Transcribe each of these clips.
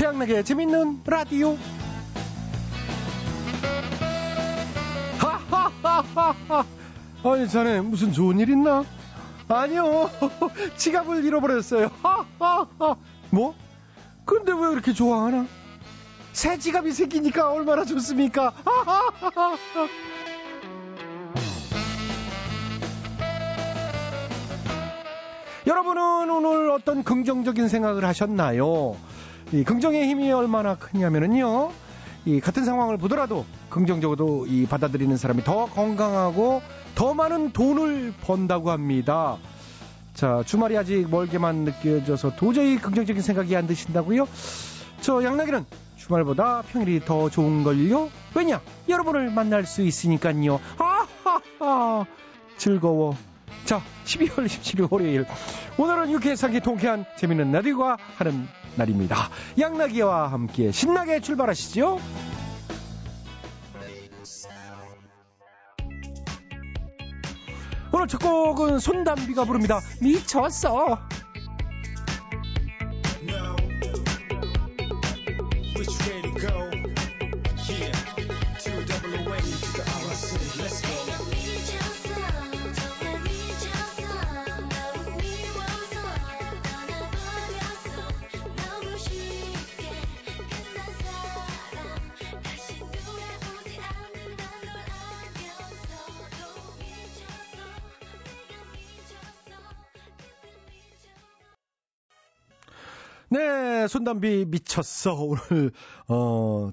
최양락의 재밌는 라디오. 하하하하하. 아니 자네 무슨 좋은 일 있나? 아니요. 지갑을 잃어버렸어요. 하하하. 뭐? 근데 왜 이렇게 좋아하나? 새 지갑이 생기니까 얼마나 좋습니까? 하하하하. 여러분은 오늘 어떤 긍정적인 생각을 하셨나요? 이 긍정의 힘이 얼마나 크냐면은요. 이 같은 상황을 보더라도 긍정적으로 이 받아들이는 사람이 더 건강하고 더 많은 돈을 번다고 합니다. 자, 주말이 아직 멀게만 느껴져서 도저히 긍정적인 생각이 안 드신다고요? 저 양락이는 주말보다 평일이 더 좋은걸요? 왜냐? 여러분을 만날 수 있으니까요. 아하하! 즐거워. 자, 12월 17일 월요일. 오늘은 유쾌상기 통쾌한 재밌는 라디오가 하는 날입니다. 양락이와 함께 신나게 출발하시죠. 오늘 첫 곡은 손담비가 부릅니다. 미쳤어. 손담비 미쳤어. 오늘, 어,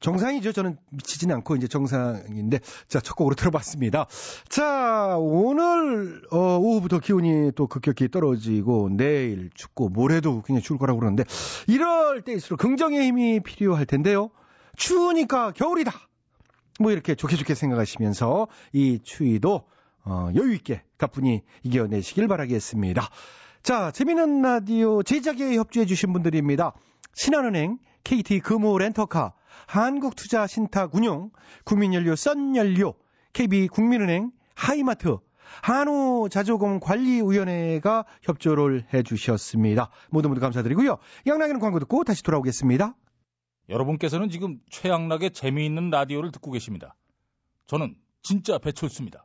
정상이죠. 저는 미치지는 않고 이제 정상인데 자, 첫 곡으로 들어봤습니다. 자, 오늘 어, 오후부터 기온이 또 급격히 떨어지고 내일 춥고 모레도 굉장히 추울 거라고 그러는데 이럴 때일수록 긍정의 힘이 필요할 텐데요. 추우니까 겨울이다. 뭐 이렇게 좋게 좋게 생각하시면서 이 추위도 어, 여유 있게 가뿐히 이겨내시길 바라겠습니다. 자, 재미있는 라디오 제작에 협조해주신 분들입니다. 신한은행, KT 금호 렌터카, 한국투자 신탁 운용, 국민연료 썬연료, KB국민은행, 하이마트, 한우 자조금 관리위원회가 협조를 해주셨습니다. 모두 모두 감사드리고요. 양락이는 광고 듣고 다시 돌아오겠습니다. 여러분께서는 지금 최양락의 재미있는 라디오를 듣고 계십니다. 저는 진짜 배철수입니다.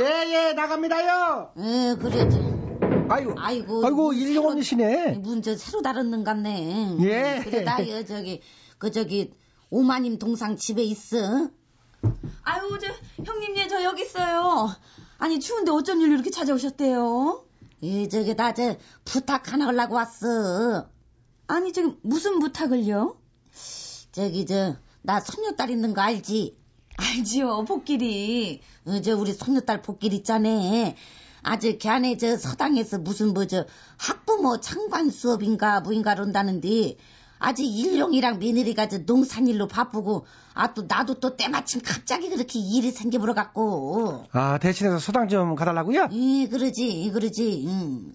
예, 예, 나갑니다요! 예, 그래도. 아이고, 아이고. 아이고, 문 일용이시네. 새로- 문저 새로 달았는 같네. 예. 그래, 나, 여, 저기, 그, 저기, 오마님 동상 집에 있어. 아유, 저, 형님, 예, 저 여기 있어요. 아니, 추운데 어쩐 일로 이렇게 찾아오셨대요? 예, 저기, 나, 저, 부탁 하나 하려고 왔어. 아니, 저기, 무슨 부탁을요? 저기, 저, 나 손녀딸 있는 거 알지? 알지요, 복길이. 어, 저, 우리 손녀딸 복길 있잖아. 아주 걔네 저 서당에서 무슨 뭐 저 학부모 창관 수업인가 뭐인가 그런다는데 아직 일용이랑 며느리가 저 농산일로 바쁘고 아 또 나도 또 때마침 갑자기 그렇게 일이 생겨버려 갖고 아, 대신해서 소당 좀 가달라고요? 예 그러지 그러지 응.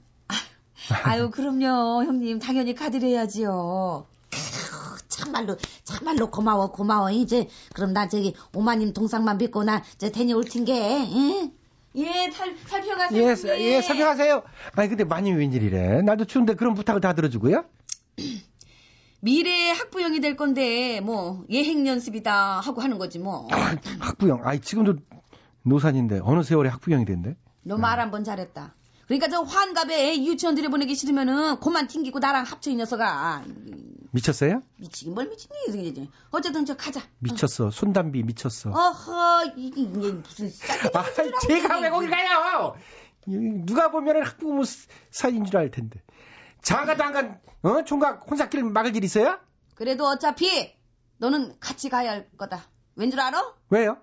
아유, 그럼요, 형님. 당연히 가드려야지요. 참말로 참말로 고마워 고마워 이제 그럼 나 저기 오마님 동상만 믿고 나저 다녀올 텐게 예? 예, 살, 살펴가세요. 예. 예, 살펴가세요. 아니, 근데 많이 웬일이래. 날도 추운데 그런 부탁을 다 들어주고요? 미래의 학부형이 될 건데, 뭐, 예행 연습이다 하고 하는 거지, 뭐. 아, 학부형. 아이, 지금도 노산인데, 어느 세월에 학부형이 된대? 너 말 한번 잘했다. 그러니까 저 환갑에 유치원 들여보내기 싫으면은 그만 튕기고 나랑 합쳐 이 녀석아. 미쳤어요? 미치긴 뭘 미치니. 어쨌든 저 가자. 미쳤어. 손담비 미쳤어. 어허, 이게 이게 무슨 쌀 아, 제가 왜 거길 가요? 이, 누가 보면은 학부모 사이인 줄 알 텐데. 장가도 안 간, 어? 총각 혼자길 막을 일 있어요? 그래도 어차피 너는 같이 가야 할 거다. 왠 줄 알아? 왜요?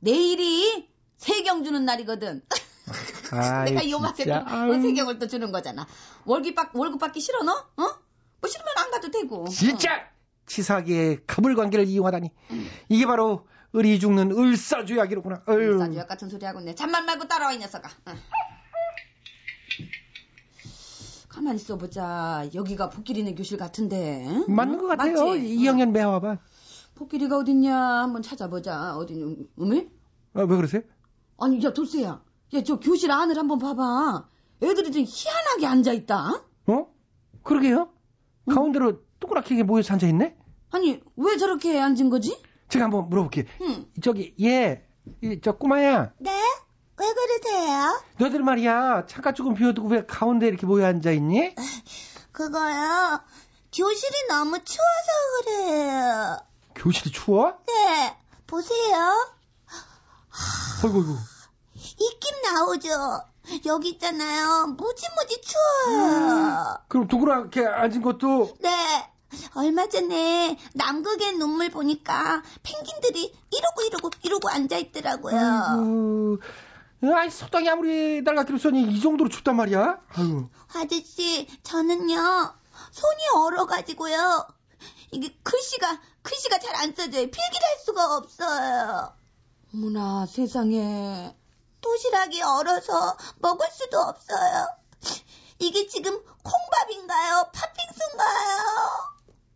내일이 세경 주는 날이거든. 아이, 내가. 또 아유. 세경을 또 주는 거잖아. 월급 받 월급 받기 싫어 너? 어? 뭐 싫으면 안 가도 되고. 진짜 치사하게 갑을 관계를 이용하다니 이게 바로 을이 죽는 을사주약이로구나. 어휴. 싸주약 같은 소리 하고 있네. 잠만 말고 따라와 이 녀석아. 어. 가만 있어 보자. 여기가 복길이네 교실 같은데. 응? 맞는 것 같아요. 맞지? 2학년 매화봐. 복길이가 어딨냐 한번 찾아보자. 어디 음에? 아, 왜 그러세요? 아니 야 돌쇠야. 야 저 교실 안을 한번 봐봐. 애들이 좀 희한하게 앉아 있다. 어? 그러게요. 가운데로 동그랗게 모여서 앉아 있네. 아니 왜 저렇게 앉은 거지? 제가 한번 물어볼게요. 응. 저기 얘, 이, 저 꼬마야, 네? 왜 그러세요? 너희들 말이야 창가 조금 비워두고 왜 가운데 이렇게 모여 앉아 있니? 그거요. 교실이 너무 추워서 그래요. 교실이 추워? 네, 보세요. 어이구, 어이구. 입김 나오죠. 여기 있잖아요. 무지무지 추워요. 그럼 동그랗게 앉은 것도 네. 얼마 전에 남극의 눈물 보니까 펭귄들이 이러고 이러고 이러고 앉아 있더라고요. 아이고. 아이 소당이 아무리 낡았기로 써니 이 정도로 춥단 말이야? 아유. 아저씨, 저는요 손이 얼어가지고요. 이게 글씨가 글씨가 잘 안 써져요. 필기를 할 수가 없어요. 어머나 세상에. 도시락이 얼어서 먹을 수도 없어요. 이게 지금 콩밥인가요? 팥빙수인가요?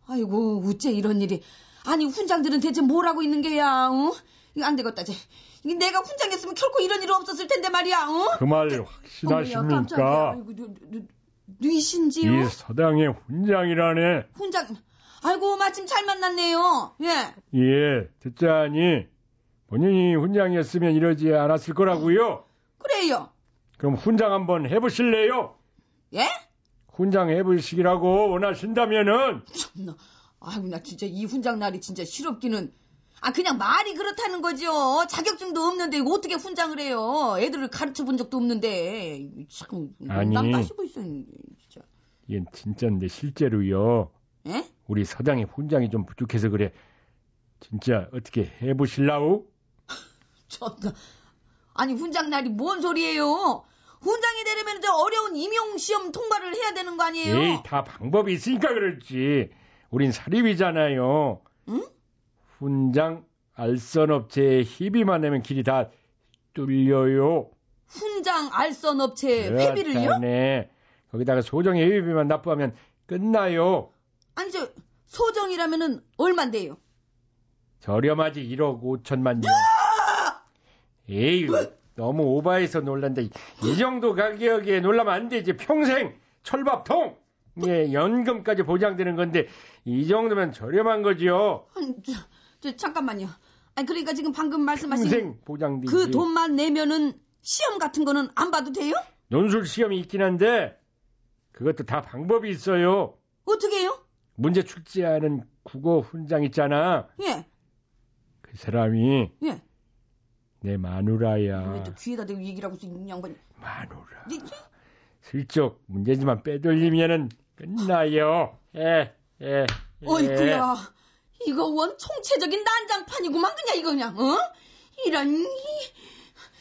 아이고 어째 이런 일이. 아니 훈장들은 대체 뭘 하고 있는 게야? 어? 이거 안 되겠다. 쟤. 이게 내가 훈장했으면 결코 이런 일은 없었을 텐데 말이야. 어? 그말 어머야, 확신하십니까? 누이신지요? 이 서당의 훈장이라네. 훈장. 아이고 마침 잘 만났네요. 예. 예, 듣자니 본인이 훈장이었으면 이러지 않았을 거라고요. 그래요. 그럼 훈장 한번 해보실래요? 예? 훈장 해보시기라고 원하신다면은 참나. 아이고 나 진짜 이 훈장 날이 진짜 싫었기는. 아 그냥 말이 그렇다는 거죠. 자격증도 없는데 이거 어떻게 훈장을 해요? 애들을 가르쳐 본 적도 없는데 참 아니. 남 빠시고 있어 진짜. 이건 진짜인데 실제로요. 예? 우리 서당의 훈장이 좀 부족해서 그래. 진짜 어떻게 해보실라우? 저나 아니 훈장 날이 뭔 소리예요? 훈장이 되려면 저 어려운 임용 시험 통과를 해야 되는 거 아니에요? 에이, 다 방법이 있으니까 그렇지. 우린 사립이잖아요. 응? 훈장 알선업체에 희비만 내면 길이 다 뚫려요. 훈장 알선 업체 회비를요? 그렇다네. 거기다가 소정의 회비만 납부하면 끝나요. 아니 저 소정이라면은 얼만데요? 저렴하지 1억 5천만 원. 에이, 너무 오바해서 놀란다. 이- 이 정도 가격에 놀라면 안 되지. 평생 철밥통. 예, 연금까지 보장되는 건데 이 정도면 저렴한 거지요. 저, 저 잠깐만요. 아니 그러니까 지금 방금 말씀하신 평생 보장되지. 그 돈만 내면은 시험 같은 거는 안 봐도 돼요? 논술 시험이 있긴 한데 그것도 다 방법이 있어요. 어떻게 해요? 문제 출제하는 국어 훈장 있잖아. 예, 그 사람이 예. 내 마누라야. 왜 또 귀에다 대고 얘기를 하고 있어, 이 양반. 마누라. 네, 슬쩍 문제지만 빼돌리면은 끝나요. 예, 예. 예. 어이구야. 이거 원 총체적인 난장판이구만 그냥 이거 그냥 어? 이런 이...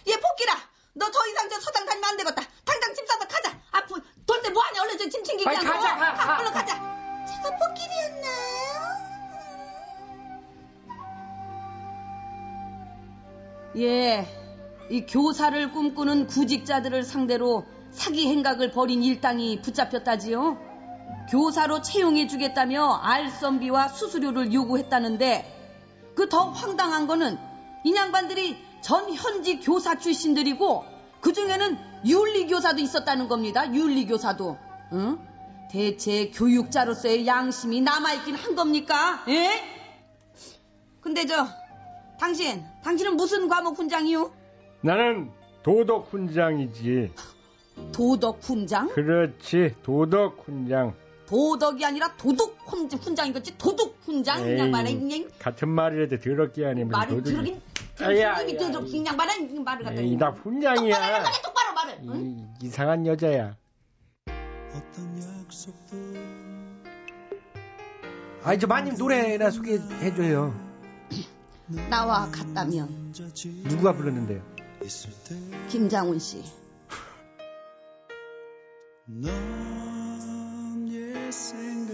얘 복기라. 너 더 이상 저 서당 다니면 안 되겠다. 당장 집 사서 가자. 아프 돌때 뭐하냐 얼른 저짐 챙기기 하고. 가자, 가, 가. 얼른 가자. 제가 복길이었나요? 예, 이 교사를 꿈꾸는 구직자들을 상대로 사기 행각을 벌인 일당이 붙잡혔다지요. 교사로 채용해 주겠다며 알선비와 수수료를 요구했다는데 그 더 황당한 거는 이 양반들이 전 현직 교사 출신들이고 그 중에는 윤리교사도 있었다는 겁니다. 윤리교사도. 응? 대체 교육자로서의 양심이 남아있긴 한 겁니까? 예? 근데 저 당신, 당신은 무슨 과목 훈장이요? 나는 도덕 훈장이지. 도덕 훈장? 그렇지, 도덕 훈장. 도덕이 아니라 도둑 훈- 훈장이겠지? 도둑 훈장? 그냥 말해, 그냥 같은 말이라도 더럽게 무슨 말을 도둑이. 들으긴 아야, 들으긴 아야, 들어 그냥 말해, 말을 갖다. 에이, 나 똑바로 해, 훈장이야. 말해, 똑바로 말해. 응? 이, 이상한 여자야. 아이, 저 마님 노래나 소개해줘요. 나와 같다면 누가 불렀는데요? 김장훈 씨. 넌옛 생각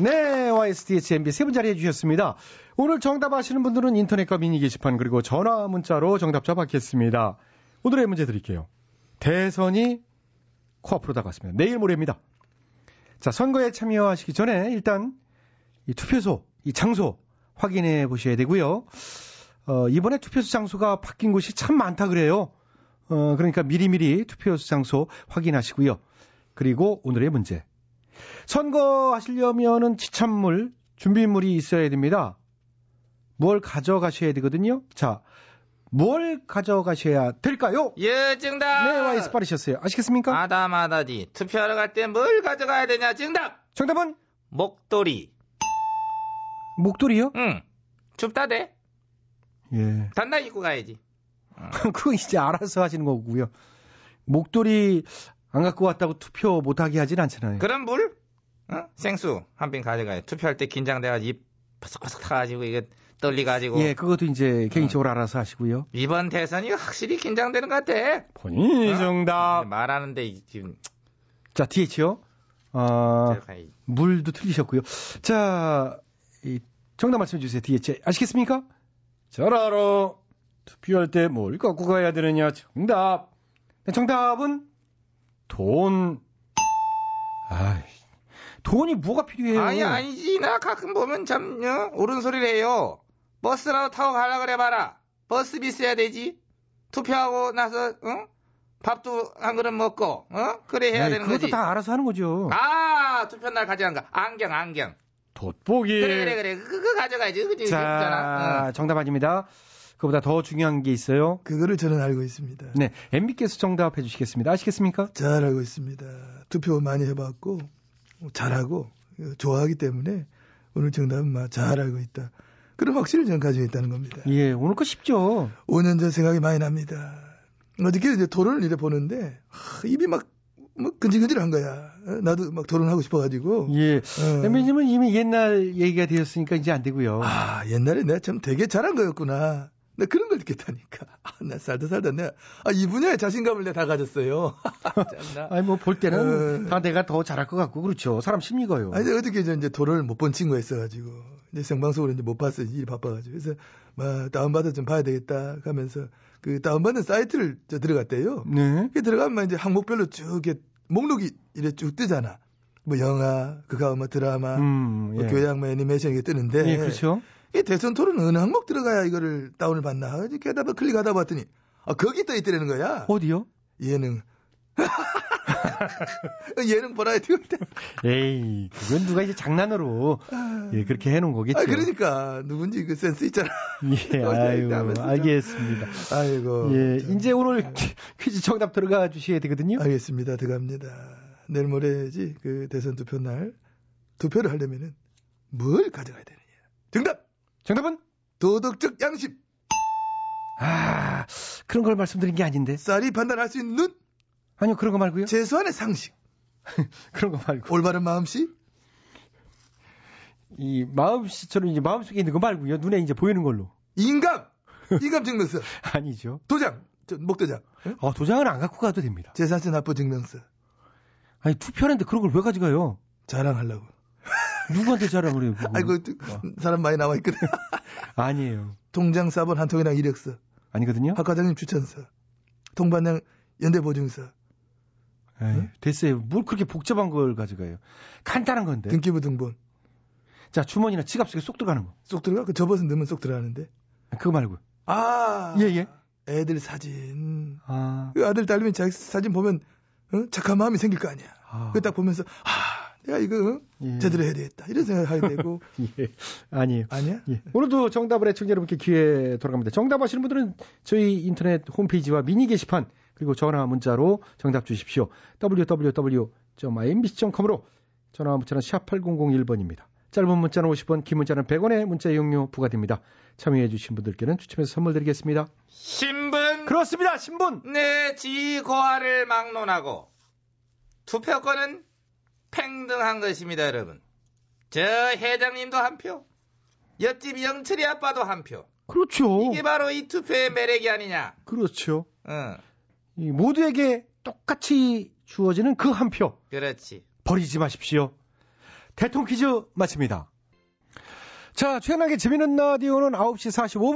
네, YSTHMB 세 분 자리해 주셨습니다. 오늘 정답 아시는 분들은 인터넷과 미니 게시판 그리고 전화 문자로 정답자 받겠습니다. 오늘의 문제 드릴게요. 대선이 코앞으로 다가왔습니다. 내일 모레입니다. 자, 선거에 참여하시기 전에 일단 이 투표소, 이 장소 확인해 보셔야 되고요. 어, 이번에 투표소 장소가 바뀐 곳이 참 많다 그래요. 어, 그러니까 미리미리 투표소 장소 확인하시고요. 그리고 오늘의 문제. 선거하시려면은 지참물, 준비물이 있어야 됩니다. 뭘 가져가셔야 되거든요. 자, 뭘 가져가셔야 될까요? 예, 정답. 네, 와이스 빠르셨어요. 아시겠습니까? 아다마다디 투표하러 갈 때 뭘 가져가야 되냐? 정답. 정답은 목도리. 목도리요? 응. 춥다대. 예. 단나 입고 가야지. 그거 이제 알아서 하시는 거고요. 목도리 안 갖고 왔다고 투표 못하게 하진 않잖아요. 그럼 물? 어? 생수 한瓶 가져가야. 투표할 때 긴장돼가지고 입 바삭바삭 타가지고 이게 떨리가지고. 예, 그것도 이제 개인적으로 알아서 하시고요. 이번 대선이 확실히 긴장되는 것 같아. 본인이 어? 정답. 말하는데 이- 지금 자, DH요. 어, 이- 물도 틀리셨고요. 자, 이 정답 말씀해 주세요. DH. 아시겠습니까? 잘 알아. 투표할 때 뭘 갖고 가야 되느냐. 정답. 네, 정답은 돈. 아, 돈이 뭐가 필요해요? 아니 아니지 나 가끔 보면 참 어? 옳은 소리를 해요 버스라도 타고 가려 그래 봐라 버스비 써야 되지 투표하고 나서 어? 밥도 한 그릇 먹고 어? 그래 해야 네, 되는 그것도 거지 다 알아서 하는 거죠. 아 투표 날 가져간 거 안경 안경 돋보기. 그래 그래 그래 그거 가져가야지 그지 자, 그잖아 정답 아닙니다. 그보다 더 중요한 게 있어요. 그거를 저는 알고 있습니다. 네, MB께서 정답해 주시겠습니다. 아시겠습니까? 잘 알고 있습니다. 투표 많이 해봤고 잘하고 좋아하기 때문에 오늘 정답은 막잘 알고 있다. 그런 확신을 저는 가지고 있다는 겁니다. 예, 오늘 거 쉽죠. 5년 전 생각이 많이 납니다. 어저께 이제 토론을 이래 보는데 하, 입이 막, 막 근질근질한 거야. 어, 나도 막 토론하고 싶어가지고. 예. 어. MB님은 이미 옛날 얘기가 되었으니까 이제 안 되고요. 아 옛날에 내가 참 되게 잘한 거였구나. 나 그런 걸 느꼈다니까. 아, 나 살다 살다 내가 아, 이 분야에 자신감을 내가 다 가졌어요. 아니 뭐 볼 때는 어. 다 내가 더 잘할 것 같고 그렇죠. 사람 심리가요. 아니, 저 이제 토론을 못본 친구가 있어가지고, 이제 생방송으로 이제 못 봤어요. 일이 바빠가지고. 그래서, 막, 다운받아 좀 봐야 되겠다. 하면서, 그, 다운받는 사이트를 저 들어갔대요. 네. 그 들어가면 이제 항목별로 쭉 이렇게 목록이 이렇게 쭉 뜨잖아. 뭐, 영화, 그가 뭐 드라마, 음, 뭐 예. 교양, 뭐 애니메이션 이게 뜨는데. 예, 그렇죠. 이 대선 토론 어느 항목 들어가야 이거를 다운을 받나. 게다가 클릭하다 봤더니, 아, 거기 떠 있더라는 거야. 어디요? 예능. 예능 버라이티 올 때. 에이, 그건 누가 이제 장난으로 예, 그렇게 해놓은 거겠죠. 아, 그러니까 누군지 그 센스 있잖아. 예, 아유, 알겠습니다. 아이고. 예, 이제 오늘 퀴즈 정답 들어가 주셔야 되거든요. 알겠습니다. 들어갑니다. 내일 모레지 그 대선 투표 날 투표를 하려면은 뭘 가져가야 되느냐. 정답! 정답은? 도덕적 양심. 아, 그런 걸 말씀드린 게 아닌데. 쌀이 판단할 수 있는 눈. 아니요, 그런 거 말고요. 최소한의 상식. 그런 거 말고. 올바른 마음씨. 이 마음씨처럼 이제 마음속에 있는 거 말고요. 눈에 이제 보이는 걸로. 인감. 인감 증명서. 아니죠. 도장. 저, 목도장. 어, 도장은 안 갖고 가도 됩니다. 재산세 납부 증명서. 아니, 투표하는데 그런 걸 왜 가져가요? 자랑하려고. 누구한테 자랑을 해요? 아이고, 사람 많이 나와 있거든. 아니에요. 통장 4번 한 통이랑 이력서. 아니거든요? 박 과장님 추천서. 통반장 연대 보증서. 에이, 됐어요. 뭘 그렇게 복잡한 걸 가져가요? 간단한 건데. 등기부 등본. 자, 주머니나 지갑 속에 쏙 들어가는 거. 쏙 들어가? 그 접어서 넣으면 쏙 들어가는데. 그거 말고. 아. 예, 예. 애들 사진. 아. 그 아들, 딸이면 자기 사진 보면, 어? 착한 마음이 생길 거 아니야. 아. 그딱 보면서, 아, 내가 이거, 어? 예. 제대로 해야 되겠다. 이런 생각 하게 되고. 예. 아니에요. 아니야? 예. 오늘도 정답을 애청자 여러분께 기회 돌아갑니다. 정답 아시는 분들은 저희 인터넷 홈페이지와 미니 게시판 그리고 전화 문자로 정답 주십시오. www.imbc.com으로 전화 문자는 샵 8001번입니다. 짧은 문자는 50원, 긴 문자는 100원의 문자 이용료 부과됩니다. 참여해 주신 분들께는 추첨해서 선물 드리겠습니다. 신분 그렇습니다. 신분. 내 지고하를 막론하고 투표권은 팽등한 것입니다, 여러분. 저 회장님도 한 표, 옆집 영철이 아빠도 한 표. 그렇죠. 이게 바로 이 투표의 매력이 아니냐. 그렇죠. 응, 이 모두에게 똑같이 주어지는 그 한 표. 그렇지. 버리지 마십시오. 대통령 퀴즈 마칩니다. 자, 최근하게 재밌는 라디오는 9시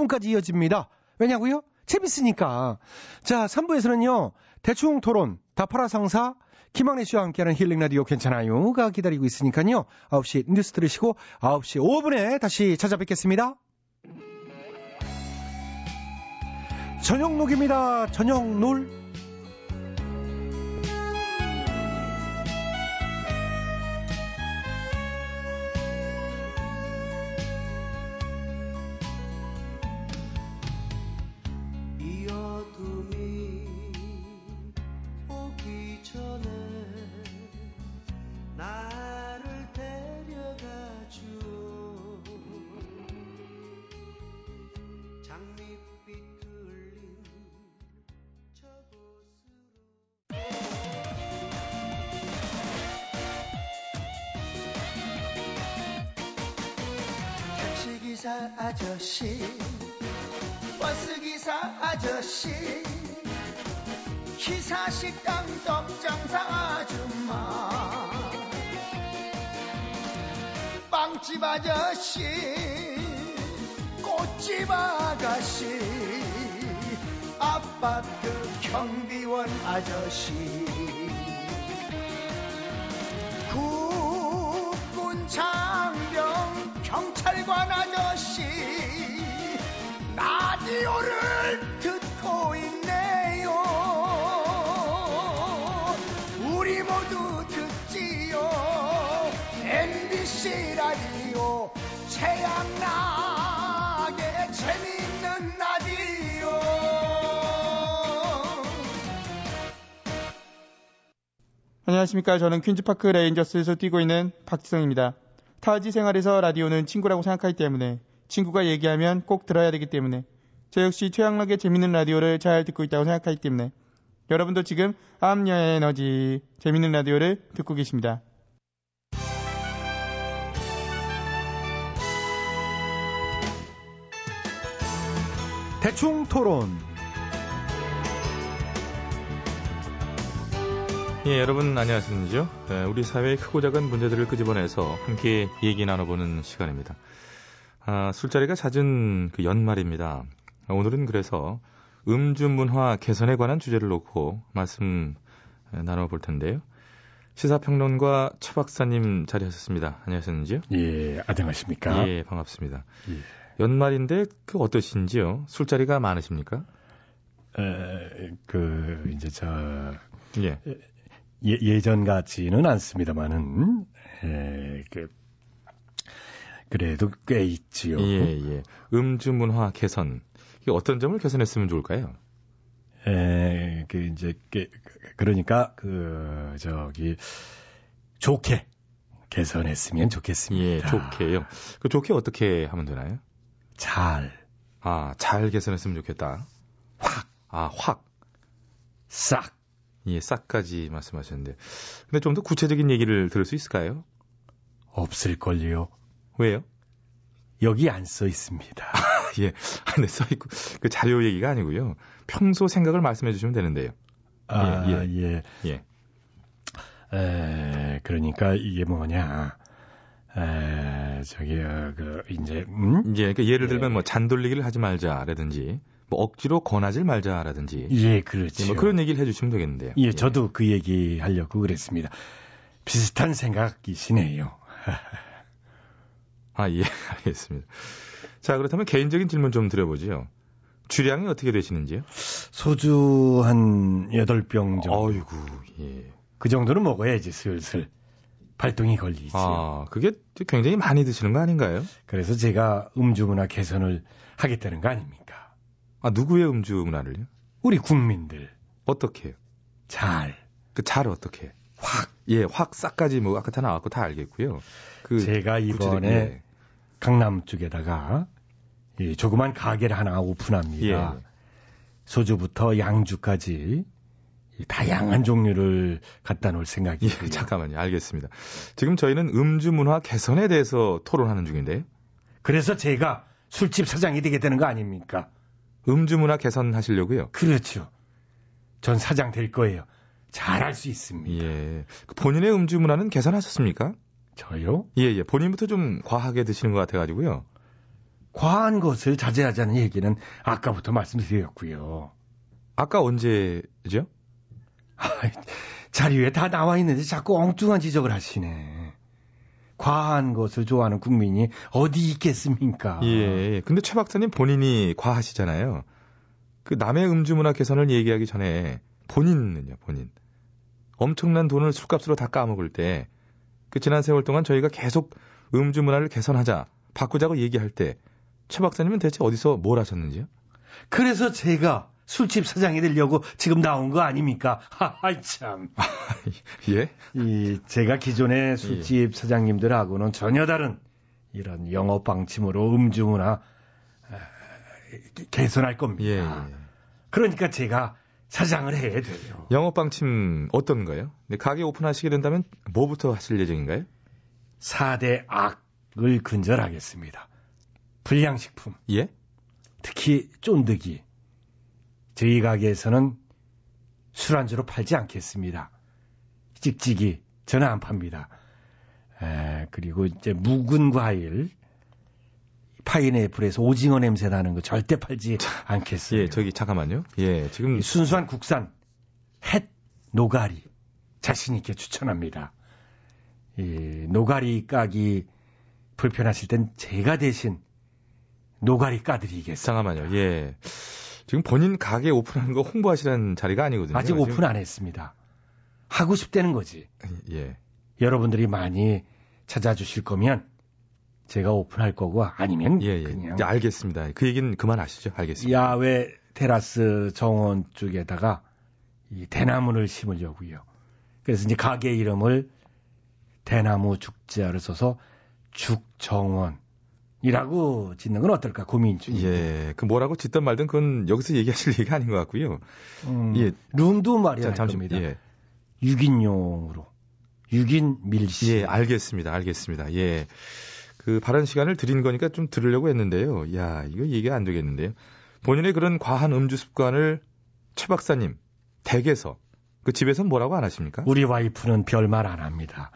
45분까지 이어집니다. 왜냐고요? 재밌으니까. 자, 3부에서는요, 대충 토론, 다파라 상사, 김학래 씨와 함께하는 힐링 라디오 괜찮아요가 기다리고 있으니까요. 9시 뉴스 들으시고 9시 5분에 다시 찾아뵙겠습니다. 저녁 녹입니다. 저녁 놀. 라디오를 듣고 있네요 우리 모두 듣지요 MBC 라디오 최양락의 재밌는 라디오 안녕하십니까. 저는 퀸즈파크 레인저스에서 뛰고 있는 박지성입니다. 타지 생활에서 라디오는 친구라고 생각하기 때문에 친구가 얘기하면 꼭 들어야 되기 때문에 저 역시 최양락의 재밌는 라디오를 잘 듣고 있다고 생각하기 때문에 여러분도 지금 암녀의 에너지 재밌는 라디오를 듣고 계십니다. 대충 토론. 예, 여러분 안녕하십니까? 네, 우리 사회의 크고 작은 문제들을 끄집어내서 함께 얘기 나눠보는 시간입니다. 아, 술자리가 잦은 그 연말입니다. 아, 오늘은 그래서 음주 문화 개선에 관한 주제를 놓고 말씀 에, 나눠볼 텐데요. 시사평론가 최 박사님 자리하셨습니다. 안녕하셨는지요? 예, 안녕하십니까? 예, 반갑습니다. 예. 연말인데 그 어떠신지요? 술자리가 많으십니까? 에, 그 이제 저 예. 예, 예전 같지는 않습니다만은 에, 그 그래도 꽤 있지요. 예, 예. 음주 문화 개선. 어떤 점을 개선했으면 좋을까요? 에, 그 이제 그, 그러니까 그 저기 좋게 개선했으면 좋겠습니다. 예, 좋게요. 그 좋게 어떻게 하면 되나요? 잘, 아, 잘 개선했으면 좋겠다. 확, 아, 확. 싹. 예, 싹까지 말씀하셨는데. 근데 좀 더 구체적인 얘기를 들을 수 있을까요? 없을걸요. 왜요? 여기 안 써 있습니다. 예. 아, 네, 써있고. 그 자료 얘기가 아니고요. 평소 생각을 말씀해 주시면 되는데요. 아, 예, 예. 예. 에, 그러니까 이게 뭐냐. 에, 저기, 어, 그, 이제, 음? 이제, 그러니까 예를 들면 뭐 잔돌리기를 하지 말자라든지, 뭐 억지로 권하질 말자라든지. 예, 예, 그렇죠. 뭐 그런 얘기를 해주시면 되겠는데요. 예, 저도 그 얘기 하려고 그랬습니다. 비슷한 생각이시네요. 아, 예, 알겠습니다. 자, 그렇다면 개인적인 질문 좀 드려보지요. 주량이 어떻게 되시는지요? 소주 한 8병 정도. 어이구, 예. 그 정도는 먹어야지, 슬슬. 발동이 걸리지. 아, 그게 굉장히 많이 드시는 거 아닌가요? 그래서 제가 음주 문화 개선을 하겠다는 거 아닙니까? 아, 누구의 음주 문화를요? 우리 국민들. 어떻게? 잘. 그 잘 어떻게 해? 확. 예, 확 싹까지 뭐 아까 다 나왔고 다 알겠고요. 그 제가 이번에 예. 강남 쪽에다가 이 조그만 가게를 하나 오픈합니다. 예. 소주부터 양주까지 이 다양한 종류를 갖다 놓을 생각이고요. 예, 잠깐만요. 알겠습니다. 지금 저희는 음주 문화 개선에 대해서 토론하는 중인데요. 그래서 제가 술집 사장이 되게 되는 거 아닙니까? 음주 문화 개선하시려고요? 그렇죠. 전 사장 될 거예요. 잘할 수 있습니다. 예. 그 본인의 음주 문화는 개선하셨습니까? 저요? 예, 예. 본인부터 좀 과하게 드시는 것 같아가지고요. 과한 것을 자제하자는 얘기는 아까부터 말씀드렸고요. 아까 언제죠? 자료에 다 나와 있는데 자꾸 엉뚱한 지적을 하시네. 과한 것을 좋아하는 국민이 어디 있겠습니까? 예. 근데 최 박사님 본인이 과하시잖아요. 그 남의 음주 문화 개선을 얘기하기 전에 본인은요, 본인. 엄청난 돈을 술값으로 다 까먹을 때, 그 지난 세월 동안 저희가 계속 음주 문화를 개선하자, 바꾸자고 얘기할 때, 최 박사님은 대체 어디서 뭘 하셨는지요? 그래서 제가 술집 사장이 되려고 지금 나온 거 아닙니까? 하하, 참. 예? 이, 제가 기존의 술집 사장님들하고는 전혀 다른 이런 영업 방침으로 음주 문화 아, 개선할 겁니다. 예, 예. 그러니까 제가 사장을 해야 돼요. 영업 방침 어떤 거요? 네, 가게 오픈하시게 된다면 뭐부터 하실 예정인가요? 4대 악을 근절하겠습니다. 불량식품, 예? 특히 쫀득이. 저희 가게에서는 술안주로 팔지 않겠습니다. 찍찍이 저는 안 팝니다. 에, 그리고 이제 묵은 과일, 파인애플에서 오징어 냄새 나는 거 절대 팔지 않겠어요. 예, 저기 잠깐만요. 예, 지금 이 순수한 국산 햇 노가리 자신 있게 추천합니다. 이 노가리 까기 불편하실 땐 제가 대신 노가리 까드리겠습니다. 잠깐만요. 예. 지금 본인 가게 오픈하는 거 홍보하시라는 자리가 아니거든요. 아직 오픈 안 했습니다. 하고 싶다는 거지. 예. 여러분들이 많이 찾아주실 거면 제가 오픈할 거고 아니면 예, 예. 그냥 알겠습니다. 그 얘기는 그만하시죠. 알겠습니다. 야외 테라스 정원 쪽에다가 이 대나무를 심으려고요. 그래서 이제 가게 이름을 대나무 죽자를 써서 죽정원 이라고 짓는 건 어떨까 고민 중이에요. 예. 그 뭐라고 짓든 말든 그건 여기서 얘기하실 얘기가 아닌 것 같고요. 음, 예. 룸도 말이야 자, 잠시 겁니다. 예. 6인용으로 6인 밀실. 예, 알겠습니다. 알겠습니다. 예. 그 발언 시간을 드린 거니까 좀 들으려고 했는데요. 야, 이거 얘기가 안 되겠는데요. 본인의 그런 과한 음주 습관을 최 박사님 댁에서 그 집에서 뭐라고 안 하십니까? 우리 와이프는 별말 안 합니다.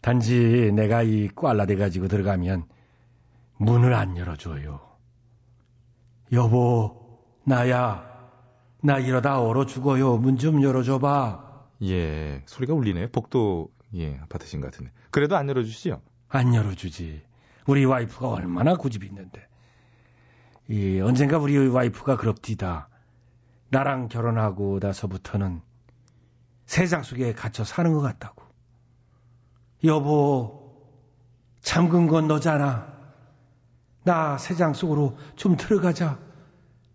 단지 내가 이 꽐라대 가지고 들어가면 문을 안 열어줘요. 여보, 나야. 나 이러다 얼어 죽어요. 문 좀 열어줘봐. 예, 소리가 울리네요. 복도 예 아파트신 것 같은데. 그래도 안 열어주시죠? 안 열어주지. 우리 와이프가 얼마나 고집이 있는데. 이, 언젠가 우리 와이프가 그럽디다. 나랑 결혼하고 나서부터는 세상 속에 갇혀 사는 것 같다고. 여보, 잠근 건 너잖아. 나 세상 속으로 좀 들어가자.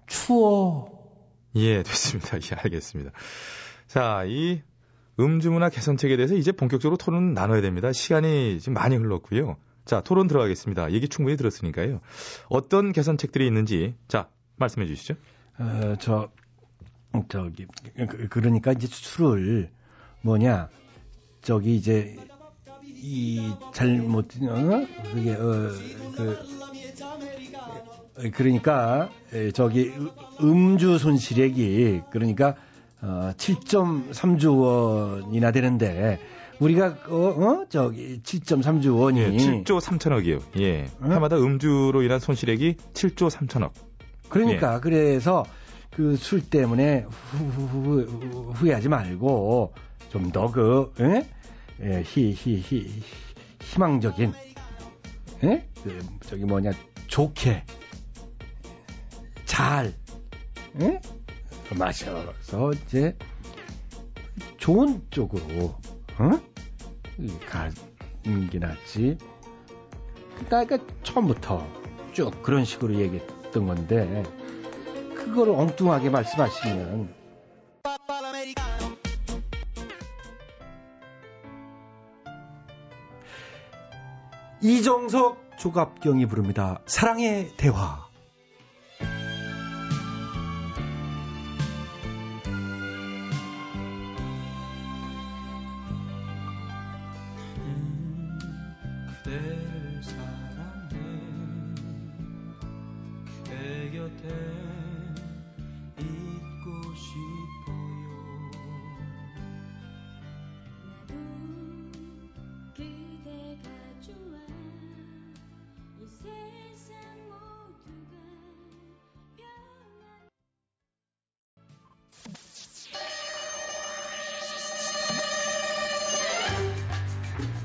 추워. 예, 됐습니다. 예, 알겠습니다. 자, 이 음주 문화 개선책에 대해서 이제 본격적으로 토론 나눠야 됩니다. 시간이 지금 많이 흘렀고요. 자, 토론 들어가겠습니다. 얘기 충분히 들었으니까요. 어떤 개선책들이 있는지 자, 말씀해 주시죠. 어, 저, 저기, 그- 그러니까 이제 술을 뭐냐, 저기 이제, 이 잘못, 어? 그게, 어, 그, 어, 그러니까, 에, 저기, 으- 음주 손실액이, 그러니까, 어, 7.3조 원이나 되는데, 우리가, 어, 어? 저기, 7.3조 원이. 예, 7조 3천억이요. 예. 응? 해마다 음주로 인한 손실액이 7조 3천억. 그러니까 그래서 그 술 때문에 후, 후, 후, 후, 후회하지 말고 좀 더그 희희희 희망적인 예? 그 저기 뭐냐 좋게 잘 예? 마셔서 이제 좋은 쪽으로 어? 가는 게 낫지. 그러니까 처음부터 쭉 그런 식으로 얘기했던 건데 그거를 엉뚱하게 말씀하시면 이정석 조갑경이 부릅니다. 사랑의 대화.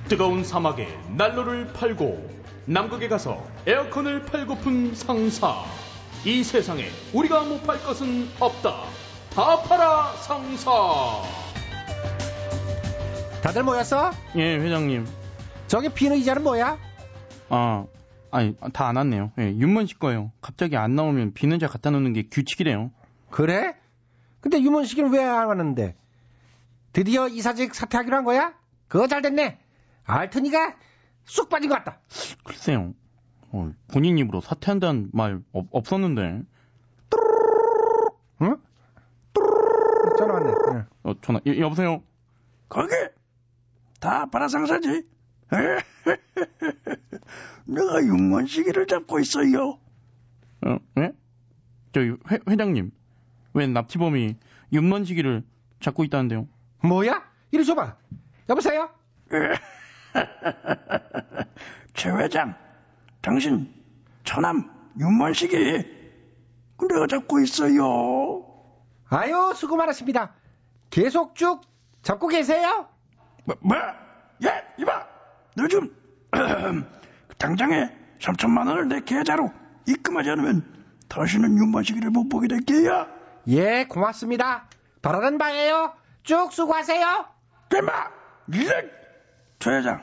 뜨거운 사막에 난로를 팔고 남극에 가서 에어컨을 팔고픈 상사. 이 세상에 우리가 못 팔 것은 없다. 다 팔아 상사. 다들 모였어? 예, 회장님. 저기 비는 이자는 뭐야? 아, 아니, 다 안 왔네요. 예, 윤문 씨 거예요. 갑자기 안 나오면 비는 자 갖다 놓는 게 규칙이래요. 그래? 근데 유문식이는 왜 안 왔는데? 드디어 이사직 사퇴하기로 한 거야? 그거 잘 됐네. 알턴이가 쑥 빠진 것 같다. 글쎄요. 어, 본인 입으로 사퇴한다는 말 없, 없었는데. 응? 전화 왔네. 응. 어, 전화, 여, 여보세요? 거기 다 바라상사지. 내가 윤문식이를 잡고 있어요. 어, 예? 저기, 회, 회장님. 왜 납치범이 윤먼지기를 잡고 있다는데요? 뭐야? 이리 줘봐. 여보세요? 최 회장, 당신 처남 윤문식이 내가 잡고 있어요. 아유, 수고 많으십니다. 계속 쭉 잡고 계세요? 뭐, 뭐? 예, 이봐. 너 좀, 당장에 3천만 원을 내 계좌로 입금하지 않으면 다시는 윤문식이를 못 보게 될 게야. 예, 고맙습니다. 바라는 바예요. 쭉 수고하세요. 대마! 이런! 최 회장,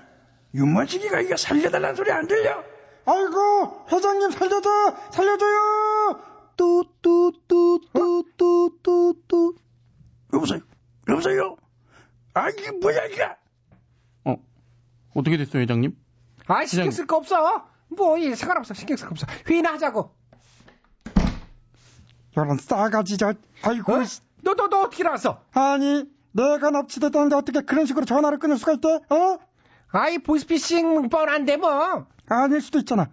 윤문식이가 이거 살려달라는 소리 안 들려? 아이고, 회장님 살려줘! 살려줘요! 뚜뚜뚜뚜뚜뚜. 여보세요? 여보세요? 아, 이게 뭐야, 이거? 어, 어떻게 됐어요, 회장님? 아, 신경 쓸 거 없어. 뭐, 이 상관없어. 신경 쓸 거 없어. 회의나 하자고. 저런 싸가지, 저, 아이고. 어? 너, 너, 너 어떻게 나왔어? 아니, 내가 납치됐다는데 어떻게 그런 식으로 전화를 끊을 수가 있대? 어? 아이, 보이스피싱 뻔한데 뭐. 아닐 수도 있잖아.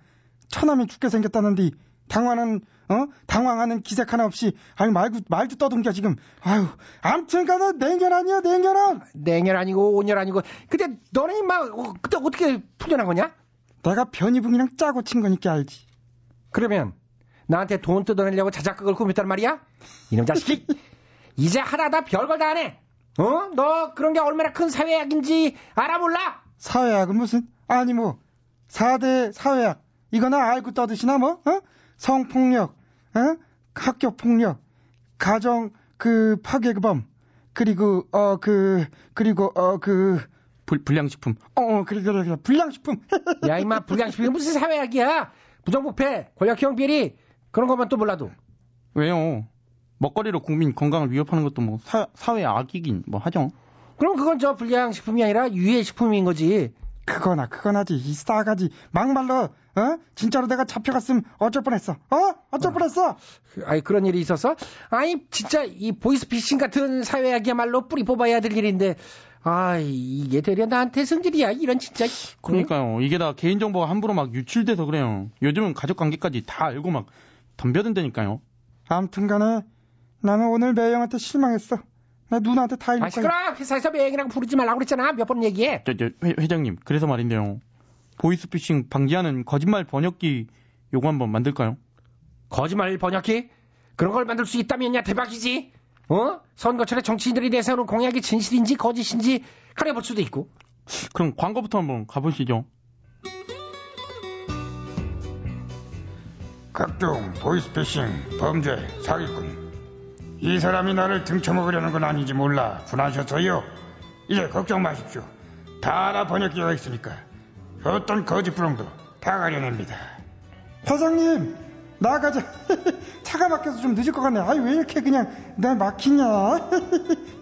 처남이 죽게 생겼다는데 당황하는 어 당황하는 기색 하나 없이 아니 말고 말도 떠듬겨 지금 아유 암튼간에 냉연 아니야 냉연아 냉연 아니고 온열 아니고 근데 너는 임마 어, 그때 어떻게 풀려난 거냐? 내가 변희붕이랑 짜고 친 거니까 알지 그러면 나한테 돈 뜯어내려고 자작극을 꾸몄단 말이야? 이놈 자식이 이제 하나 다 별걸 다 하네 어? 너 그런 게 얼마나 큰 사회악인지 알아 몰라? 사회악은 무슨 아니 뭐 4대 사회악 이거나 알고 떠드시나 뭐 어? 성폭력 어? 학교 폭력 가정 그 파괴범 그리고 어 그 그리고 어그 불량식품 어 그래 그래 그래 불량식품 야 임마 불량식품이 무슨 사회악이야 부정부패 권력형 비리 그런 것만 또 몰라도 왜요? 먹거리로 국민 건강을 위협하는 것도 뭐 사, 사회 악이긴 뭐 하죠. 그럼 그건 저 불량식품이 아니라 유해식품인 거지. 그거나 그거나지 이 싸가지 막말로 어 진짜로 내가 잡혀갔으면 어쩔 뻔했어 어 어쩔 뻔했어 아이 그런 일이 있었어? 아니 진짜 이 보이스피싱 같은 사회학이야말로 뿌리 뽑아야 될 일인데 아 이게 되려 나한테 성질이야 이런 진짜 그러니까요. 이게 다 개인정보가 함부로 막 유출돼서 그래요. 요즘은 가족 관계까지 다 알고 막 덤벼든다니까요. 아무튼간에 나는 오늘 매형한테 실망했어 나 누나한테 다 읽을 아 시끄러 회사에서 매형이랑 부르지 말라고 그랬잖아 몇 번 얘기해 저, 저 회, 회장님 그래서 말인데요. 보이스피싱 방지하는 거짓말 번역기 요거 한번 만들까요? 거짓말 번역기? 그런 걸 만들 수 있다면 야 대박이지 어? 선거철에 정치인들이 내세우는 공약이 진실인지 거짓인지 가려볼 수도 있고 그럼 광고부터 한번 가보시죠. 각종 보이스피싱, 범죄, 사기꾼. 이 사람이 나를 등쳐먹으려는 건 아닌지 몰라 분하셨어요. 이제 걱정 마십시오. 다 알아 번역기가 있으니까 어떤 거짓부렁도 다 가려냅니다. 회장님 나가자 차가 막혀서 좀 늦을 것 같네 아이 왜 이렇게 그냥 날 막히냐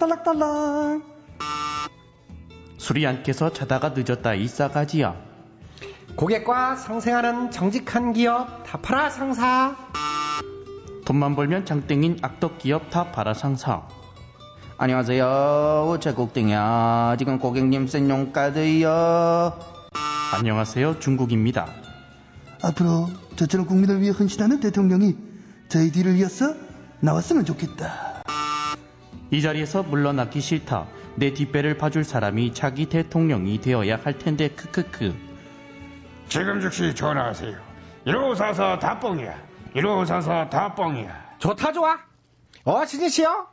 안 깨서 자다가 늦었다 이 싸가지야. 고객과 상생하는 정직한 기업 다파라 상사 돈만 벌면 장땡인 악덕 기업 다 팔아 상사. 안녕하세요. 제국땡이야. 지금 고객님 센용카드요. 안녕하세요. 중국입니다. 앞으로 저처럼 국민을 위해 헌신하는 대통령이 저희 뒤를 이어서 나왔으면 좋겠다. 이 자리에서 물러나기 싫다. 내 뒷배를 봐줄 사람이 자기 대통령이 되어야 할 텐데 크크크. 지금 즉시 전화하세요. 1544다 뻥이야. 1544다 뻥이야. 좋다 좋아. 어 신이시여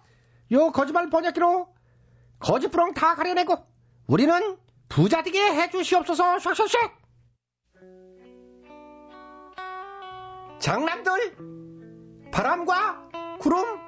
요 거짓말 번역기로 거짓부렁 다 가려내고 우리는 부자 되게 해주시옵소서 샥샥샥. 장남들 바람과 구름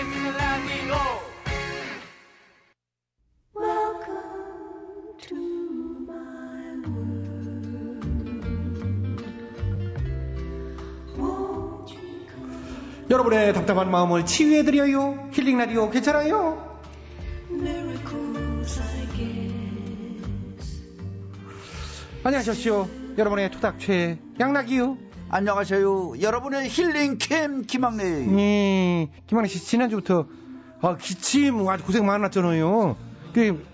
여러분의 답답한 마음을 치유해드려요 힐링 라디오 괜찮아요? 안녕하십시오 여러분의 토닥최 양락이요 안녕하세요. 여러분의 힐링 캠 김학래. 예, 김학래 씨 지난주부터 아, 기침 아주 고생 많았잖아요. 그,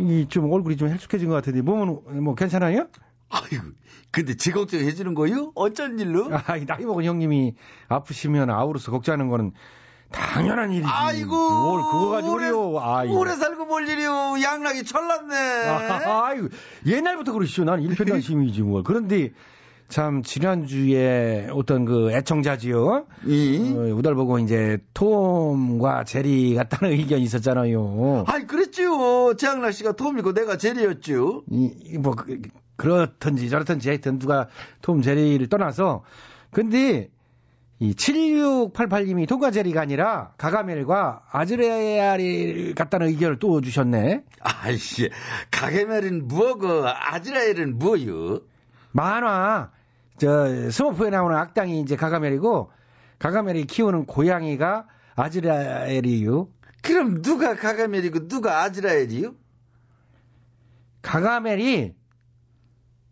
이, 좀 얼굴이 좀 헬쑥해진 것 같은데 몸은 뭐 괜찮아요? 아이고, 근데 제 걱정 해주는 거요? 어쩐 일로? 아, 나이 먹은 형님이 아프시면 아우로서 걱정하는 거는 당연한 일이지. 아이고, 뭘 그거 가지고 그래요. 아이. 오래 살고 뭘 일이요? 양락이 철났네. 아, 아이고, 옛날부터 그러시죠. 나는 일편단심이지 뭘. 그런데 참 지난주에 어떤 그 애청자지요. 어, 우달 보고 이제 톰과 제리 같다는 의견이 있었잖아요. 아이, 그랬죠. 최양락 씨가 톰이고 내가 제리였죠. 이, 이 뭐, 그, 그렇든지 저렇든지 하여튼 누가 톰 제리를 떠나서 근데 이 7688님이 톰과 제리가 아니라 가가멜과 아즈레아리 같다는 의견을 또 주셨네. 아이씨, 가게멜은 뭐고 아즈라엘은 뭐요? 만화 저 스머프에 나오는 악당이 이제 가가멜이고 가가멜이 키우는 고양이가 아즈라엘이요. 그럼 누가 가가멜이고 누가 아즈라엘이요? 가가멜이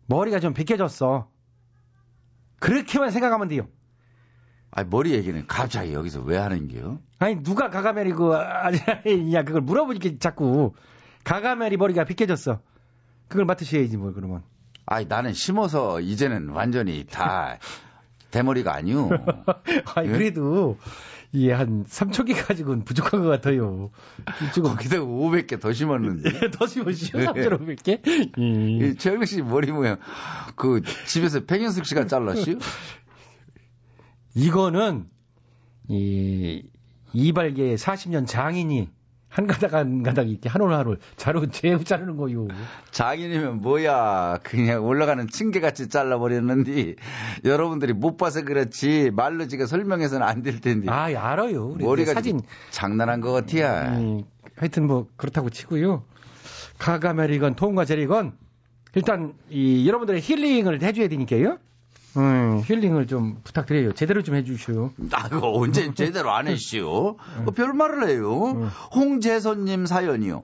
머리가 좀 벗겨졌어. 그렇게만 생각하면 돼요. 아 머리 얘기는 갑자기 여기서 왜 하는 게요? 아니 누가 가가멜이 그 아니냐 그걸 물어보니까 자꾸 가가멜이 머리가 비껴졌어. 그걸 맡으셔야지 뭘 그러면. 아니 나는 심어서 이제는 완전히 다 대머리가 아니요. 아니 예? 그래도 이게 한 3초기 가지고는 부족한 것 같아요. 지금 거기다 500개 더 심었는데. 더 심으시오 3,500개? 예. 이 최영래 씨 머리 모양 그 집에서 백현숙 씨가 잘랐슈? 이거는 이 이발계 40년 장인이 한 가닥 한 가닥 이렇게 한올 한올 자루 재우 자르는 거요. 장인이면 뭐야 그냥 올라가는 층계같이 잘라버렸는데 여러분들이 못 봐서 그렇지 말로 지가 설명해서는 안 될 텐데 아 알아요. 우리 머리가 사진 장난한 것 같아야 음, 하여튼 뭐 그렇다고 치고요. 가가멜이건 통과 제리건 일단 이 여러분들의 힐링을 해줘야 되니까요. 음, 힐링을 좀 부탁드려요. 제대로 좀 해주시오. 아, 그거 언제 제대로 안 했시오? 뭐 별말을 해요. 홍재선님 사연이요.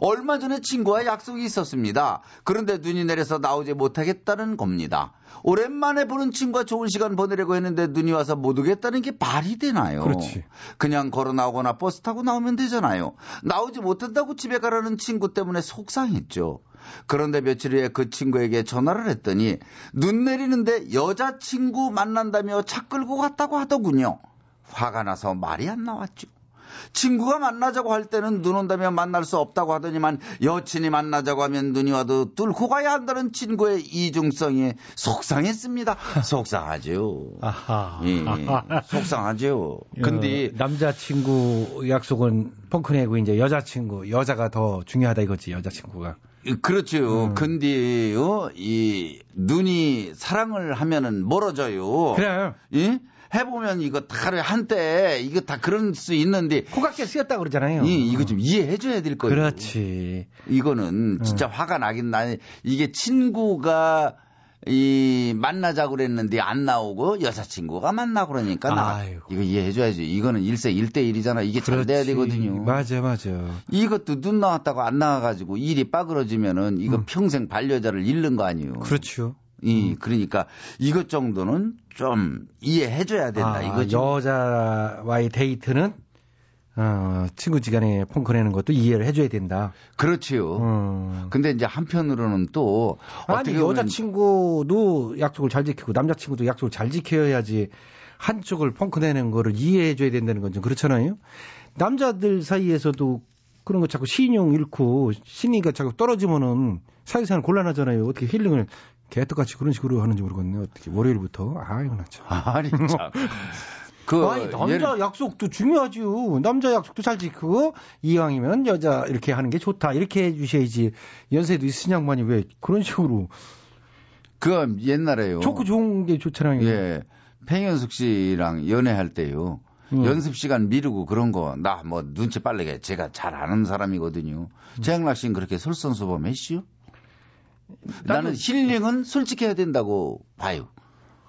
얼마 전에 친구와 약속이 있었습니다. 그런데 눈이 내려서 나오지 못하겠다는 겁니다. 오랜만에 보는 친구와 좋은 시간 보내려고 했는데 눈이 와서 못 오겠다는 게 말이 되나요? 그렇지. 그냥 걸어 나오거나 버스 타고 나오면 되잖아요. 나오지 못한다고 집에 가라는 친구 때문에 속상했죠. 그런데 며칠 후에 그 친구에게 전화를 했더니 눈 내리는데 여자친구 만난다며 차 끌고 갔다고 하더군요. 화가 나서 말이 안 나왔죠. 친구가 만나자고 할 때는 눈 온다며 만날 수 없다고 하더니만 여친이 만나자고 하면 눈이 와도 뚫고 가야 한다는 친구의 이중성에 속상했습니다. 속상하죠. 아하. 예, 속상하죠. 근데 어, 남자친구 약속은 펑크 내고 이제 여자친구 여자가 더 중요하다 이거지 여자친구가. 그렇죠. 음. 근데요, 이 눈이 사랑을 하면은 멀어져요. 그래. 예? 해보면 이거 다 한때 이거 다 그럴 수 있는데 코각게 쓰였다 그러잖아요. 이, 이거 좀 이해해줘야 될 거예요. 그렇지. 이거는 진짜 화가 나긴 나. 이게 친구가 이 만나자고 그랬는데 안 나오고 여자친구가 만나고 그러니까 나 아이고. 이거 이해해줘야지. 이거는 일세 일대일이잖아 이게 잘 돼야 그렇지. 되거든요. 맞아 맞아. 이것도 눈 나왔다고 안 나와가지고 일이 빠그러지면은 이거 평생 반려자를 잃는 거 아니에요. 음. 그렇죠. 이 그러니까 이것 정도는 좀 이해해 줘야 된다 아, 이거죠. 여자와의 데이트는 어, 친구지간에 펑크내는 것도 이해를 해줘야 된다. 그렇지요. 음. 근데 이제 한편으로는 또 아니 보면 여자친구도 약속을 잘 지키고 남자친구도 약속을 잘 지켜야지 한쪽을 펑크내는 거를 이해해줘야 된다는 건 좀 그렇잖아요. 남자들 사이에서도 그런 거 자꾸 신용 잃고 신의가 자꾸 떨어지면은 사회생활 곤란하잖아요. 어떻게 힐링을 개떡같이 그런 식으로 하는지 모르겠네. 어떻게 월요일부터 아 이거 나 참. 아니 참. 그 아니 남자 예를- 약속도 중요하죠. 남자 약속도 잘 지키고 이왕이면 여자 이렇게 하는 게 좋다. 이렇게 해 주셔야지. 연세도 있으냐만이왜 그런 식으로 그 옛날에요. 좋고 좋은 게 좋잖아요. 예. 팽현숙 씨랑 연애할 때요. 음. 연습 시간 미루고 그런 거 나 뭐 눈치 빠르게 제가 잘 아는 사람이거든요. 음. 최양락 씨는 그렇게 솔선수범했시요? 나는 힐링은 솔직해야 된다고 봐요.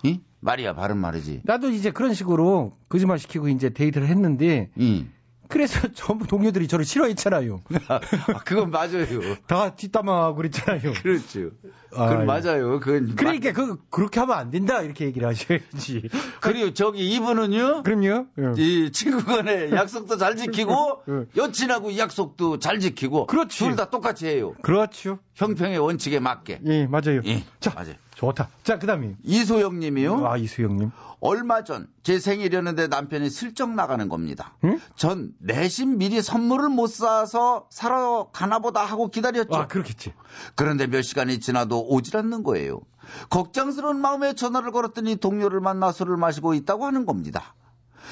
이? 말이야 바른 말이지. 나도 이제 그런 식으로 거짓말 시키고 이제 데이트를 했는데 이. 그래서 전부 동료들이 저를 싫어했잖아요. 아, 그건 맞아요. 다 뒷담화하고 그랬잖아요. 그렇죠. 아유. 그건 맞아요. 그건 그러니까 그 그렇게 하면 안 된다 이렇게 얘기를 하셔야지. 그리고 저기 이분은요. 그럼요. 예. 이 친구 간에 약속도 잘 지키고 예. 여친하고 약속도 잘 지키고 그렇지. 둘다 똑같이 해요. 그렇죠. 형평의 원칙에 맞게. 예, 맞아요. 예. 자, 맞아요. 좋다. 자, 그 다음에 이소영 님이요. 아, 이수영님. 얼마 전 제 생일이었는데 남편이 슬쩍 나가는 겁니다. 응? 전 내심 미리 선물을 못 사서 사러 가나 보다 하고 기다렸죠. 아, 그렇겠지. 그런데 몇 시간이 지나도 오질 않는 거예요. 걱정스러운 마음에 전화를 걸었더니 동료를 만나 술을 마시고 있다고 하는 겁니다.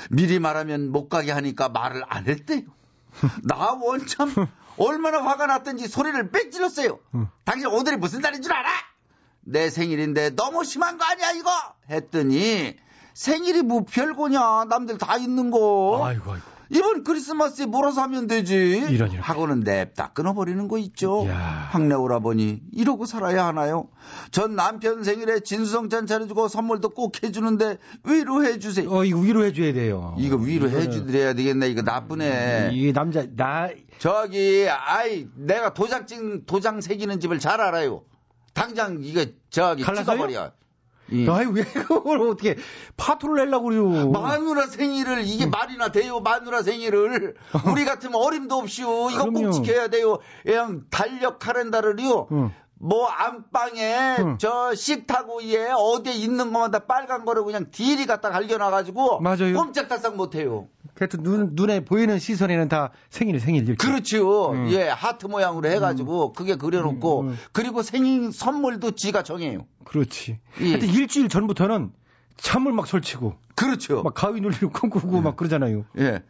미리 말하면 못 가게 하니까 말을 안 했대요. 나 원참 얼마나 화가 났던지 소리를 빽 질렀어요. 당신 오늘이 무슨 날인 줄 알아? 내 생일인데 너무 심한 거 아니야 이거? 했더니 생일이 뭐 별거냐 남들 다 있는 거. 아이고, 아이고. 이번 크리스마스에 몰아서 하면 되지. 이런, 이런. 하고는 냅다 끊어버리는 거 있죠. 야. 황내 오라버니 이러고 살아야 하나요? 전 남편 생일에 진수성찬 차려주고 선물도 꼭 해주는데 위로해 주세요. 어, 이거 위로해 줘야 돼요. 이거 위로해 주드려야 되겠네. 이거 나쁘네. 이 남자 나 저기 아이 내가 도장 찍 도장 새기는 집을 잘 알아요. 당장 이거 저기 갈라서요? 찍어버려. 아이 왜 그걸 어떻게 파토를 내려고 그래요? 마누라 생일을 이게 말이나 돼요 마누라 생일을 우리 같으면 어림도 없이요 이거. 꼭 지켜야 돼요 그냥 달력 카렌다를요 뭐 안방에 저 식탁 위에 어디에 있는 것마다 빨간 거를 그냥 딜이 갖다 갈겨놔가지고 맞아요. 꼼짝달싹 못해요 하여튼 눈, 눈에 보이는 시선에는 다 생일 생일 이렇게. 그렇죠 음. 예 하트 모양으로 해가지고 그게 그려놓고 그리고 생일 선물도 지가 정해요 그렇지. 예. 하여튼 일주일 전부터는 찬물 막 설치고. 그렇죠. 막 가위 눌리고 꿈꾸고 막 그러잖아요. 예.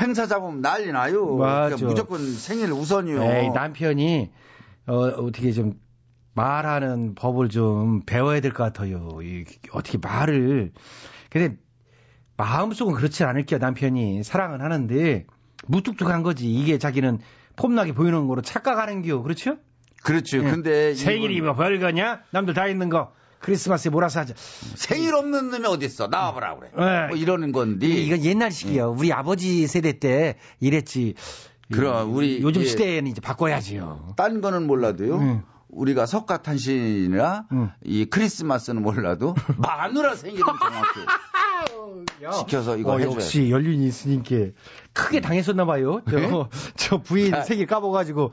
행사 잡으면 난리 나요. 맞아. 그러니까 무조건 생일 우선이요. 에이, 남편이 어, 어떻게 좀 말하는 법을 좀 배워야 될 것 같아요. 이, 어떻게 말을 근데 마음속은 그렇지 않을게요. 남편이 사랑은 하는데 무뚝뚝한 거지. 이게 자기는 폼나게 보이는 거로 착각하는 겨. 그렇죠? 그렇죠. 예. 근데 생일이 이건- 뭐 별거냐? 남들 다 있는 거. 크리스마스에 몰아서 하자. 생일 없는 놈이 어딨어? 나와보라 그래. 예. 뭐 이러는 건데. 이건 옛날식이요. 우리 아버지 세대 때 이랬지. 그럼 이- 우리 요즘 예. 시대에는 이제 바꿔야지요. 딴 거는 몰라도요. 우리가 석가탄신이나 이 크리스마스는 몰라도 마누라 생일은 정확히 시켜서 이거 어, 해줘야 역시 연륜이 있으니까 크게 당했었나 봐요. 저, 네? 저 부인 아. 생일 까먹어가지고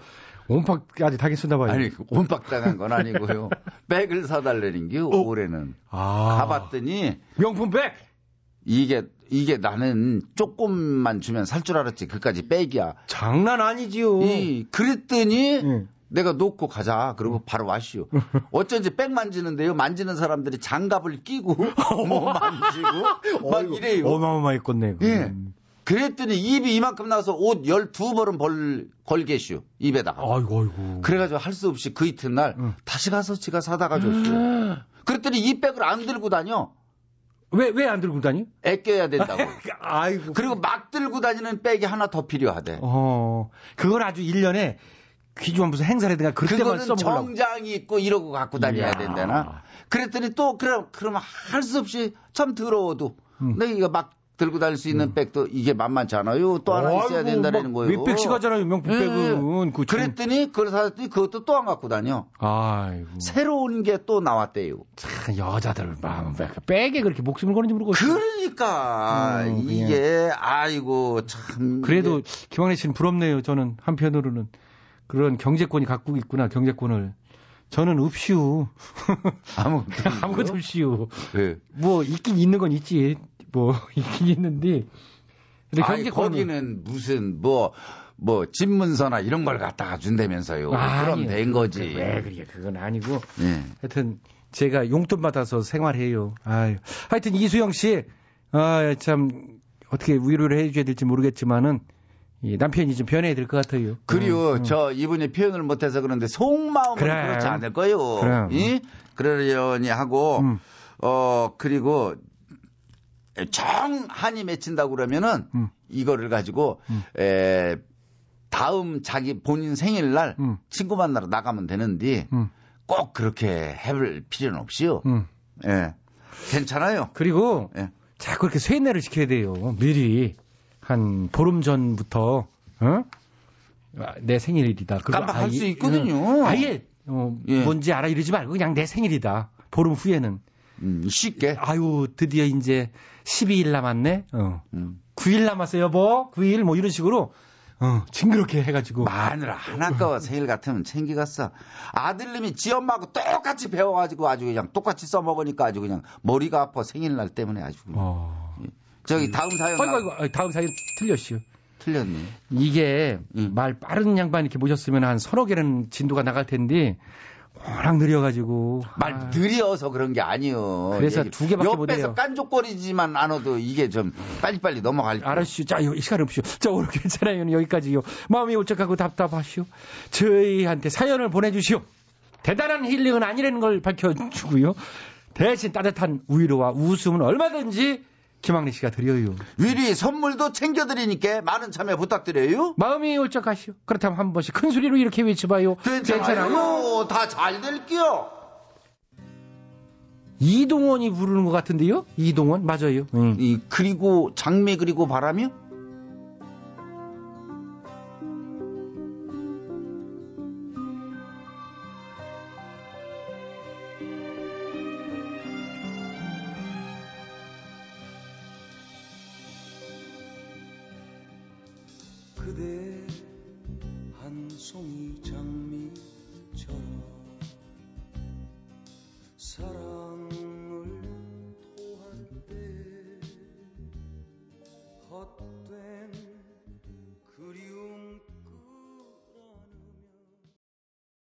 온팍까지 당했었나 봐요. 아니 온박 당한 건 아니고요. 백을 사달라는 게 올해는 아. 가봤더니 명품 백 이게 이게 나는 조금만 주면 살 줄 알았지 그까지 백이야. 장난 아니지요. 이 그랬더니 내가 놓고 가자. 그리고 바로 왔시오. 어쩐지 백 만지는데요. 만지는 사람들이 장갑을 끼고 뭐 만지고 막 이래요. 어마어마했겠네. 예. 그랬더니 입이 이만큼 나와서 옷 12벌은 벌, 걸게슈. 입에다가. 아이고, 아이고. 그래가지고 할 수 없이 그 이튿날 다시 가서 지가 사다가 줬어요. 그랬더니 이 백을 안 들고 다녀. 왜, 왜 안 들고 다니? 애껴야 된다고. 아이고. 그리고 막 들고 다니는 백이 하나 더 필요하대. 어, 그건 아주 1년에 귀중한 무슨 행사라든가 그럴 때만 그거는 써먹으려고. 정장이 있고 이러고 갖고 다녀야. 된다나. 그랬더니 또 그럼 그러면 할 수 없이 참 더러워도 음. 내가 이거 막 들고 다닐 수 있는 백도 이게 만만치 않아요. 또 하나 있어야 된다는 막 거예요. 몇백씩 하잖아요, 명품 백은. 그 참- 그랬더니 그걸 사더니 그것도 또 안 갖고 다녀. 아이고. 새로운 게 또 나왔대요. 참, 여자들 마음, 왜 백에 그렇게 목숨을 거는지 모르고. 그러니까 음, 이게 아이고 참 그래도 김학래 씨는 부럽네요. 저는 한편으로는 그런 경제권이 갖고 있구나 경제권을. 저는 없이요. 아무것도 아무것도 없이요. 네. 뭐 있긴 있는 건 있지. 뭐 있긴 있는데. 근데 아이, 경제권은 거기는 무슨 뭐뭐 집문서나 이런 걸 갖다가 준다면서요. 그럼 아니요. 된 거지. 왜 그게 그건 아니고. 예. 하여튼 제가 용돈 받아서 생활해요. 아유. 하여튼 이수영 씨, 아, 참 어떻게 위로를 해줘야 될지 모르겠지만은 이 남편이 좀 변해야 될 것 같아요. 그리고 음, 음. 저 이분이 표현을 못해서 그런데 속마음은 그래. 그렇지 않을 거예요. 이? 그러려니 하고 음. 어 그리고 정 한이 맺힌다 고 그러면은 음. 이거를 가지고 에 다음 자기 본인 생일날 친구 만나러 나가면 되는데 음. 꼭 그렇게 해볼 필요는 없이요. 음. 예. 괜찮아요. 그리고 예. 자꾸 이렇게 쇠뇌를 시켜야 돼요. 미리 한 보름 전부터 어? 아, 내 생일이다. 깜빡할 아예- 수 있거든요. 어, 아예 어, 예. 뭔지 알아 이러지 말고 그냥 내 생일이다. 보름 후에는 음, 쉽게. 아유 드디어 이제 12일 남았네. 어. 음. 9일 남았어요, 여보. 9일 뭐 이런 식으로 어, 징그럽게 해가지고 마누라 하나꺼 생일 같으면 챙기갔어. 아들님이 지 엄마하고 똑같이 배워가지고 아주 그냥 똑같이 써먹으니까 아주 그냥 머리가 아파 생일날 때문에 아주. 그냥. 어. 예. 저기 다음 사연 아이고, 나- 아이고, 아이고, 다음 사연 틀렸어요. 틀렸네. 이게 말 빠른 양반 이렇게 모셨으면 한 서너 개는 진도가 나갈 텐데 워낙 느려가지고 말 느려서 그런 게 아니요. 그래서 얘기- 두 개밖에 못 옆에서 해요. 깐족거리지만 않아도 이게 좀 빨리빨리 넘어갈. 알았슈. 자, 요, 시간 없슈. 자, 오늘 괜찮아요. 여기까지요. 마음이 울적하고 답답하슈. 저희한테 사연을 보내주시오. 대단한 힐링은 아니라는 걸 밝혀주고요. 대신 따뜻한 위로와 웃음은 얼마든지 김학래 씨가 드려요. 미리 선물도 챙겨드리니까 많은 참여 부탁드려요. 마음이 울적하시오. 그렇다면 한 번씩 큰 소리로 이렇게 외쳐봐요. 괜찮아요. 다 잘 될게요. 이동원이 부르는 것 같은데요? 이동원? 맞아요. 응. 이 그리고 장미 그리고 바람이요?